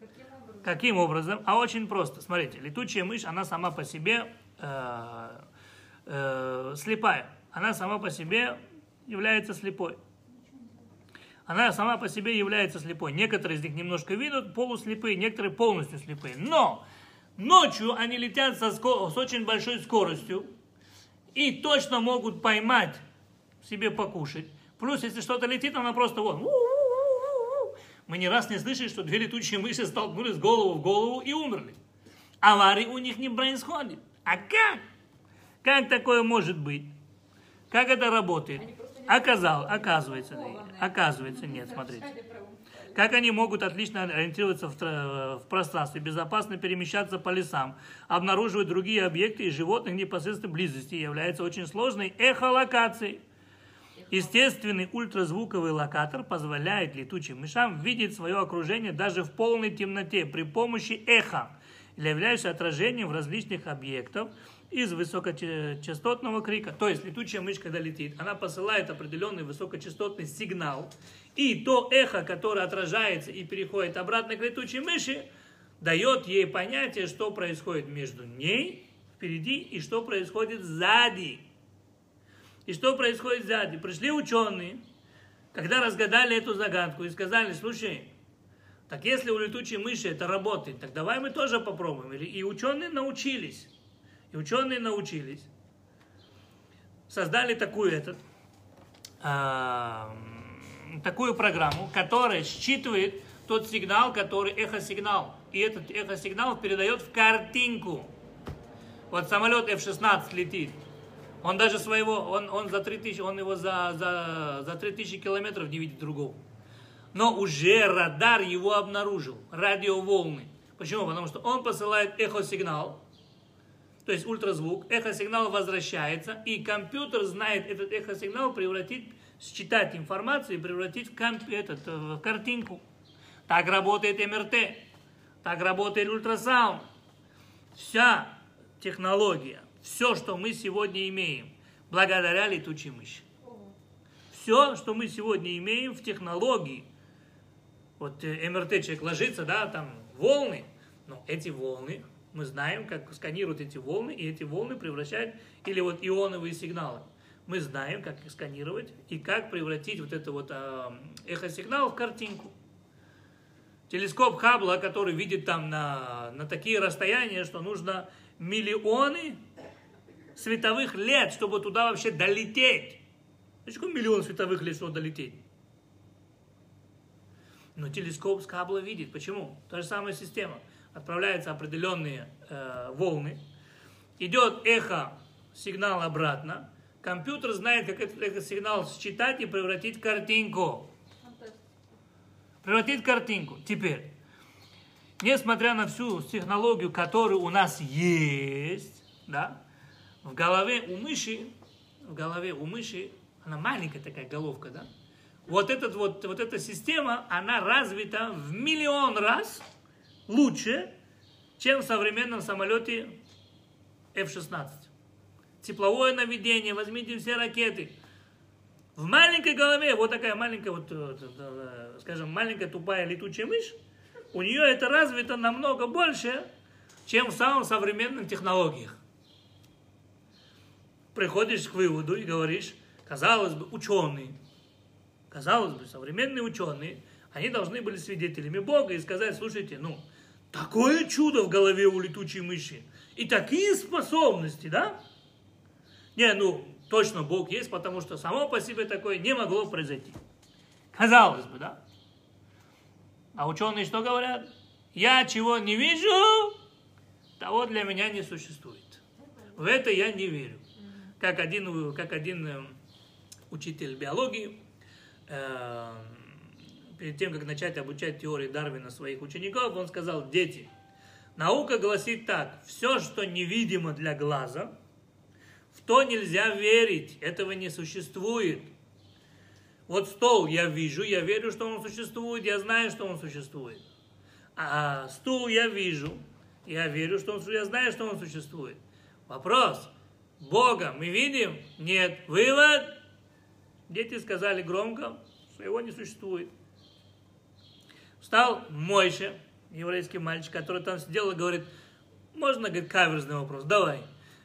Каким образом? Каким образом? А очень просто. Смотрите, летучая мышь, она сама по себе э, э, слепая. Она сама по себе является слепой. Она сама по себе является слепой. Некоторые из них немножко видят, полуслепые, некоторые полностью слепые. Но ночью они летят со, с очень большой скоростью и точно могут поймать себе покушать. Плюс, если что-то летит, она просто вот. Мы не раз не слышали, что две летучие мыши столкнулись голову в голову и умерли. Аварий у них не происходит. А как? Как такое может быть? Как это работает? Оказал, оказывается, оказывается, нет, смотрите. Как они могут отлично ориентироваться в, тра- в пространстве, безопасно перемещаться по лесам, обнаруживать другие объекты и животных в непосредственной близости, является очень сложной эхолокацией. Естественный ультразвуковый локатор позволяет летучим мышам видеть свое окружение даже в полной темноте при помощи эха, являющегося отражением в различных объектов из высокочастотного крика. То есть летучая мышь, когда летит, она посылает определенный высокочастотный сигнал, и то эхо, которое отражается и переходит обратно к летучей мыши, дает ей понятие, что происходит между ней впереди и что происходит сзади. И что происходит сзади? Пришли ученые, когда разгадали эту загадку и сказали, слушай, так если у летучей мыши это работает, так давай мы тоже попробуем. И ученые научились. И ученые научились. Создали такую этот, а, такую программу, которая считывает тот сигнал, который эхосигнал. И этот эхосигнал передает в картинку. Вот самолет F-16 летит. Он даже своего, он, он за 3000, он его за, за, за 3000 километров не видит другого. Но уже радар его обнаружил, радиоволны. Почему? Потому что он посылает эхосигнал, то есть ультразвук, эхосигнал возвращается, и компьютер знает этот эхосигнал превратить, считать информацию и превратить в, комп- этот, э, в картинку. Так работает МРТ, так работает ультрасаунд. Вся технология, все, что мы сегодня имеем, благодаря летучей мыши. Все, что мы сегодня имеем в технологии, вот э, МРТ человек ложится, да, там волны, но эти волны, мы знаем, как сканируют эти волны, и эти волны превращают, или вот ионовые сигналы. Мы знаем, как их сканировать и как превратить вот это вот э, эхосигнал в картинку. Телескоп Хаббла, который видит там на, на такие расстояния, что нужно миллионы световых лет, чтобы туда вообще долететь. Почему миллион световых лет, чтобы долететь? Но телескоп с Хаббла видит. Почему? Та же самая система. Отправляются определенные э, волны, идет эхо, сигнал обратно. Компьютер знает, как этот эхосигнал считать и превратить в картинку. Превратить в картинку. Теперь, несмотря на всю технологию, которая у нас есть, да, в голове у мыши, в голове у мыши, она маленькая такая головка, да, вот, этот вот, вот эта система, она развита в миллион раз лучше, чем в современном самолете F-16. Тепловое наведение, возьмите все ракеты. В маленькой голове, вот такая маленькая, вот, э, э, скажем, маленькая тупая летучая мышь, у нее это развито намного больше, чем в самых современных технологиях. Приходишь к выводу и говоришь, казалось бы, ученые, казалось бы, современные ученые, они должны были свидетелями Бога и сказать, слушайте, ну, такое чудо в голове у летучей мыши, и такие способности, да? Не, ну, точно Бог есть, потому что само по себе такое не могло произойти. Казалось бы, да? А ученые что говорят? Я чего не вижу, того для меня не существует. В это я не верю. Как один, как один э, учитель биологии, э, перед тем, как начать обучать теории Дарвина своих учеников, он сказал, дети, наука гласит так, все, что невидимо для глаза, в то нельзя верить, этого не существует. Вот стол я вижу, я верю, что он существует, я знаю, что он существует. А стул я вижу, я верю, что он я знаю, что он существует. Вопрос, Бога мы видим? Нет. Вывод? Дети сказали громко, что его не существует. Встал Мойша, еврейский мальчик, который там сидел и говорит, можно, говорит, каверзный вопрос, давай.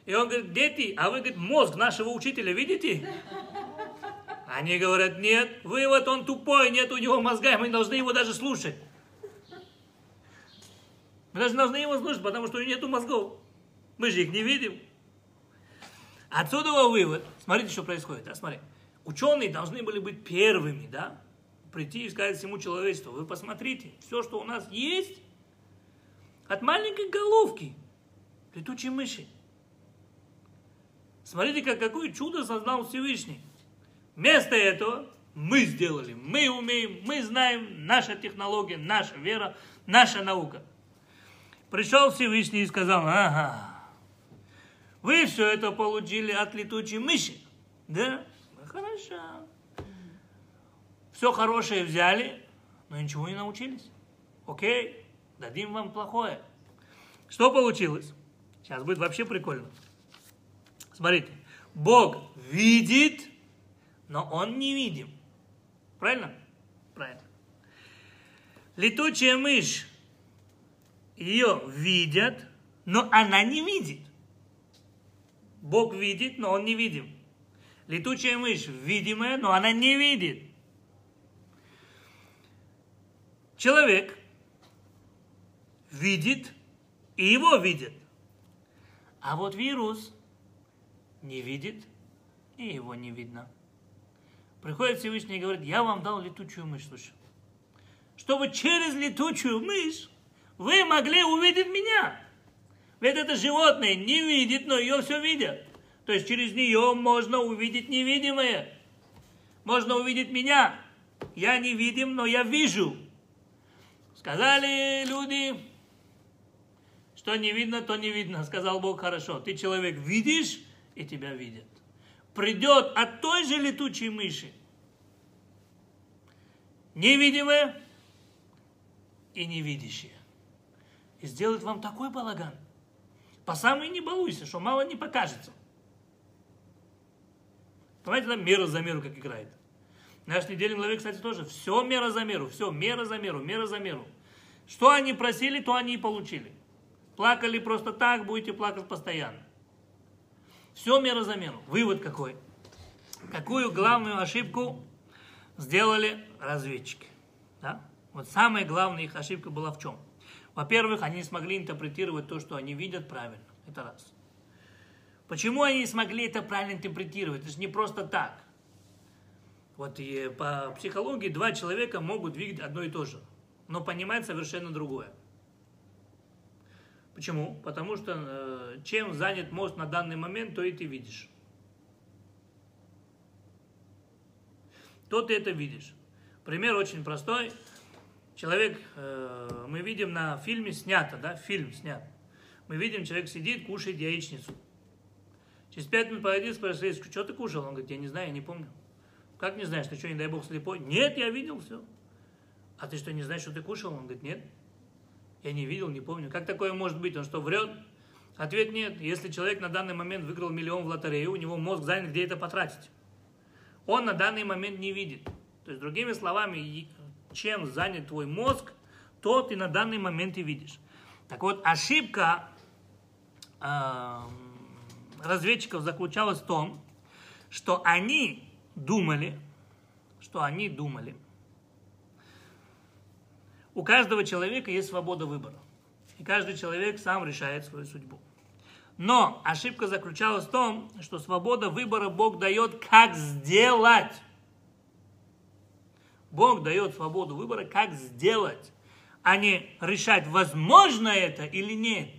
И он говорит, дети, а вы, говорит, мозг нашего учителя видите? Они говорят, нет, вывод, он тупой, нет у него мозга, мы не должны его даже слушать. Мы даже должны его слушать, потому что у него нету мозгов. Мы же их не видим. Отсюда вывод. Смотрите, что происходит. Да, смотри. Ученые должны были быть первыми, да? Прийти и сказать всему человечеству, вы посмотрите, все, что у нас есть, от маленькой головки, летучей мыши. Смотрите, как, какое чудо создал Всевышний. Вместо этого мы сделали, мы умеем, мы знаем, наша технология, наша вера, наша наука. Пришел Всевышний и сказал, ага, вы все это получили от летучей мыши, да? Хорошо. Все хорошее взяли, но ничего не научились. Окей, дадим вам плохое. Что получилось? Сейчас будет вообще прикольно. Смотрите, Бог видит, но Он не видим. Правильно? Правильно. Летучая мышь, ее видят, но она не видит. Бог видит, но Он не видим. Летучая мышь видимая, но она не видит. Человек видит, и его видит. А вот вирус не видит, и его не видно. Приходит Всевышний и говорит, я вам дал летучую мышь, слушай. Чтобы через летучую мышь вы могли увидеть меня. Ведь это животное не видит, но ее все видят. То есть через нее можно увидеть невидимое. Можно увидеть меня. Я не видим, но я вижу. Сказали люди, что не видно, то не видно. Сказал Бог, хорошо. Ты человек видишь, и тебя видят. Придет от той же летучей мыши невидимое и невидящее. И сделает вам такой балаган. По самой не балуйся, что мало не покажется. Понимаете, там мера за меру как играет. Наш недельный главе, кстати, тоже. Все мера за меру, все мера за меру, мера за меру. Что они просили, то они и получили. Плакали просто так, будете плакать постоянно. Все мера за меру. Вывод какой? Какую главную ошибку сделали разведчики? Да? Вот самая главная их ошибка была в чем? Во-первых, они не смогли интерпретировать то, что они видят правильно. Это раз. Почему они не смогли это правильно интерпретировать? Это же не просто так. Вот и по психологии два человека могут видеть одно и то же, но понимать совершенно другое. Почему? Потому что э, чем занят мозг на данный момент, то и ты видишь. То ты это видишь. Пример очень простой. Человек, э, мы видим на фильме снято, да, фильм снят. Мы видим, человек сидит, кушает яичницу. Через пять минут подойди, спрашивает, что ты кушал? Он говорит, я не знаю, я не помню. Как не знаешь, ты что, не дай бог, слепой? Нет, я видел все. А ты что, не знаешь, что ты кушал? Он говорит, нет. Я не видел, не помню. Как такое может быть? Он что, врет? Ответ нет. Если человек на данный момент выиграл миллион в лотерею, у него мозг занят, где это потратить. Он на данный момент не видит. То есть, другими словами, чем занят твой мозг, то ты на данный момент и видишь. Так вот, ошибка э, разведчиков заключалась в том, что они думали, что они думали, у каждого человека есть свобода выбора. И каждый человек сам решает свою судьбу. Но ошибка заключалась в том, что свобода выбора Бог дает, как сделать. Бог дает свободу выбора, как сделать, а не решать, возможно это или нет.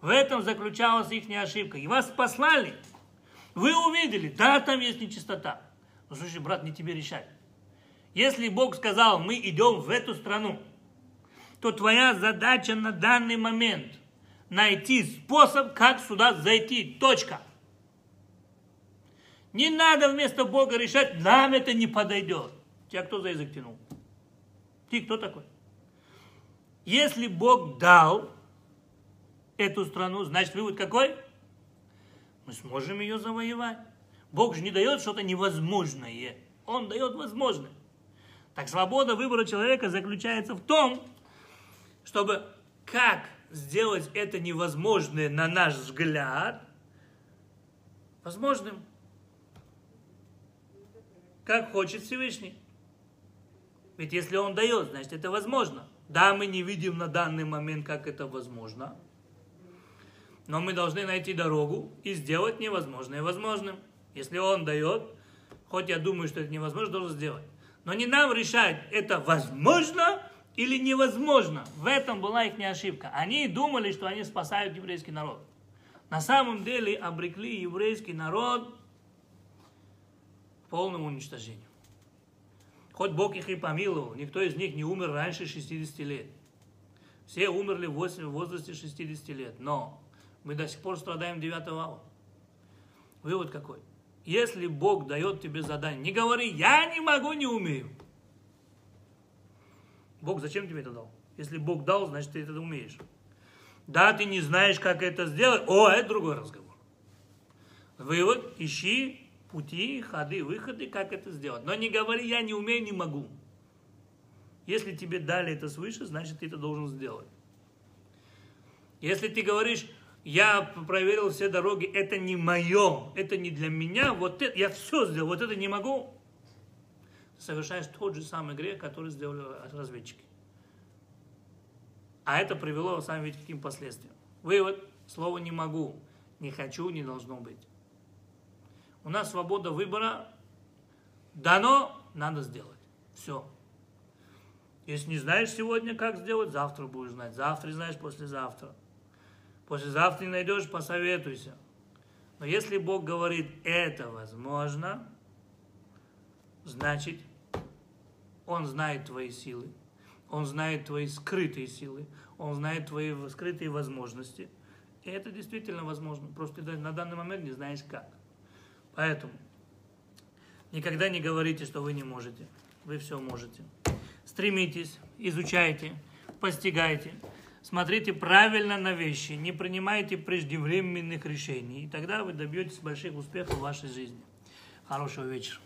В этом заключалась их ошибка. И вас послали. Вы увидели, да, там есть нечистота. Но слушай, брат, не тебе решать. Если Бог сказал, мы идем в эту страну, то твоя задача на данный момент найти способ, как сюда зайти. Точка. Не надо вместо Бога решать, нам это не подойдет. Тебя кто за язык тянул? Ты кто такой? Если Бог дал эту страну, значит вывод какой? Мы сможем ее завоевать. Бог же не дает что-то невозможное. Он дает возможное. Так свобода выбора человека заключается в том, чтобы как сделать это невозможное на наш взгляд возможным. как хочет Всевышний. Ведь если Он дает, значит это возможно. Да, мы не видим на данный момент, как это возможно. Но мы должны найти дорогу и сделать невозможное возможным. Если Он дает, хоть я думаю, что это невозможно, должен сделать. Но не нам решать, это возможно или невозможно. В этом была их ошибка. Они думали, что они спасают еврейский народ. На самом деле обрекли еврейский народ к полному уничтожению. Хоть Бог их и помиловал, никто из них не умер раньше 60 лет. Все умерли в возрасте 60 лет. Но мы до сих пор страдаем 9 ава. Вывод какой? Если Бог дает тебе задание, не говори, я не могу, не умею. Бог зачем тебе это дал? Если Бог дал, значит ты это умеешь. Да, ты не знаешь, как это сделать. О, это другой разговор. Вывод, ищи пути, ходы, выходы, как это сделать. Но не говори, я не умею, не могу. Если тебе дали это свыше, значит ты это должен сделать. Если ты говоришь, я проверил все дороги, это не мое, это не для меня, вот это, я все сделал, вот это не могу, совершаешь тот же самый грех, который сделали разведчики. А это привело, сами видите, к каким последствиям. Вывод, слово «не могу», «не хочу» не должно быть. У нас свобода выбора дано, надо сделать. Все. Если не знаешь сегодня, как сделать, завтра будешь знать. Завтра знаешь, послезавтра. Послезавтра не найдешь, посоветуйся. Но если Бог говорит, это возможно, значит, Он знает твои силы, Он знает твои скрытые силы, Он знает твои скрытые возможности. И это действительно возможно. Просто ты на данный момент не знаешь как. Поэтому никогда не говорите, что вы не можете. Вы все можете. Стремитесь, изучайте, постигайте. Смотрите правильно на вещи, не принимайте преждевременных решений, и тогда вы добьетесь больших успехов в вашей жизни. Хорошего вечера.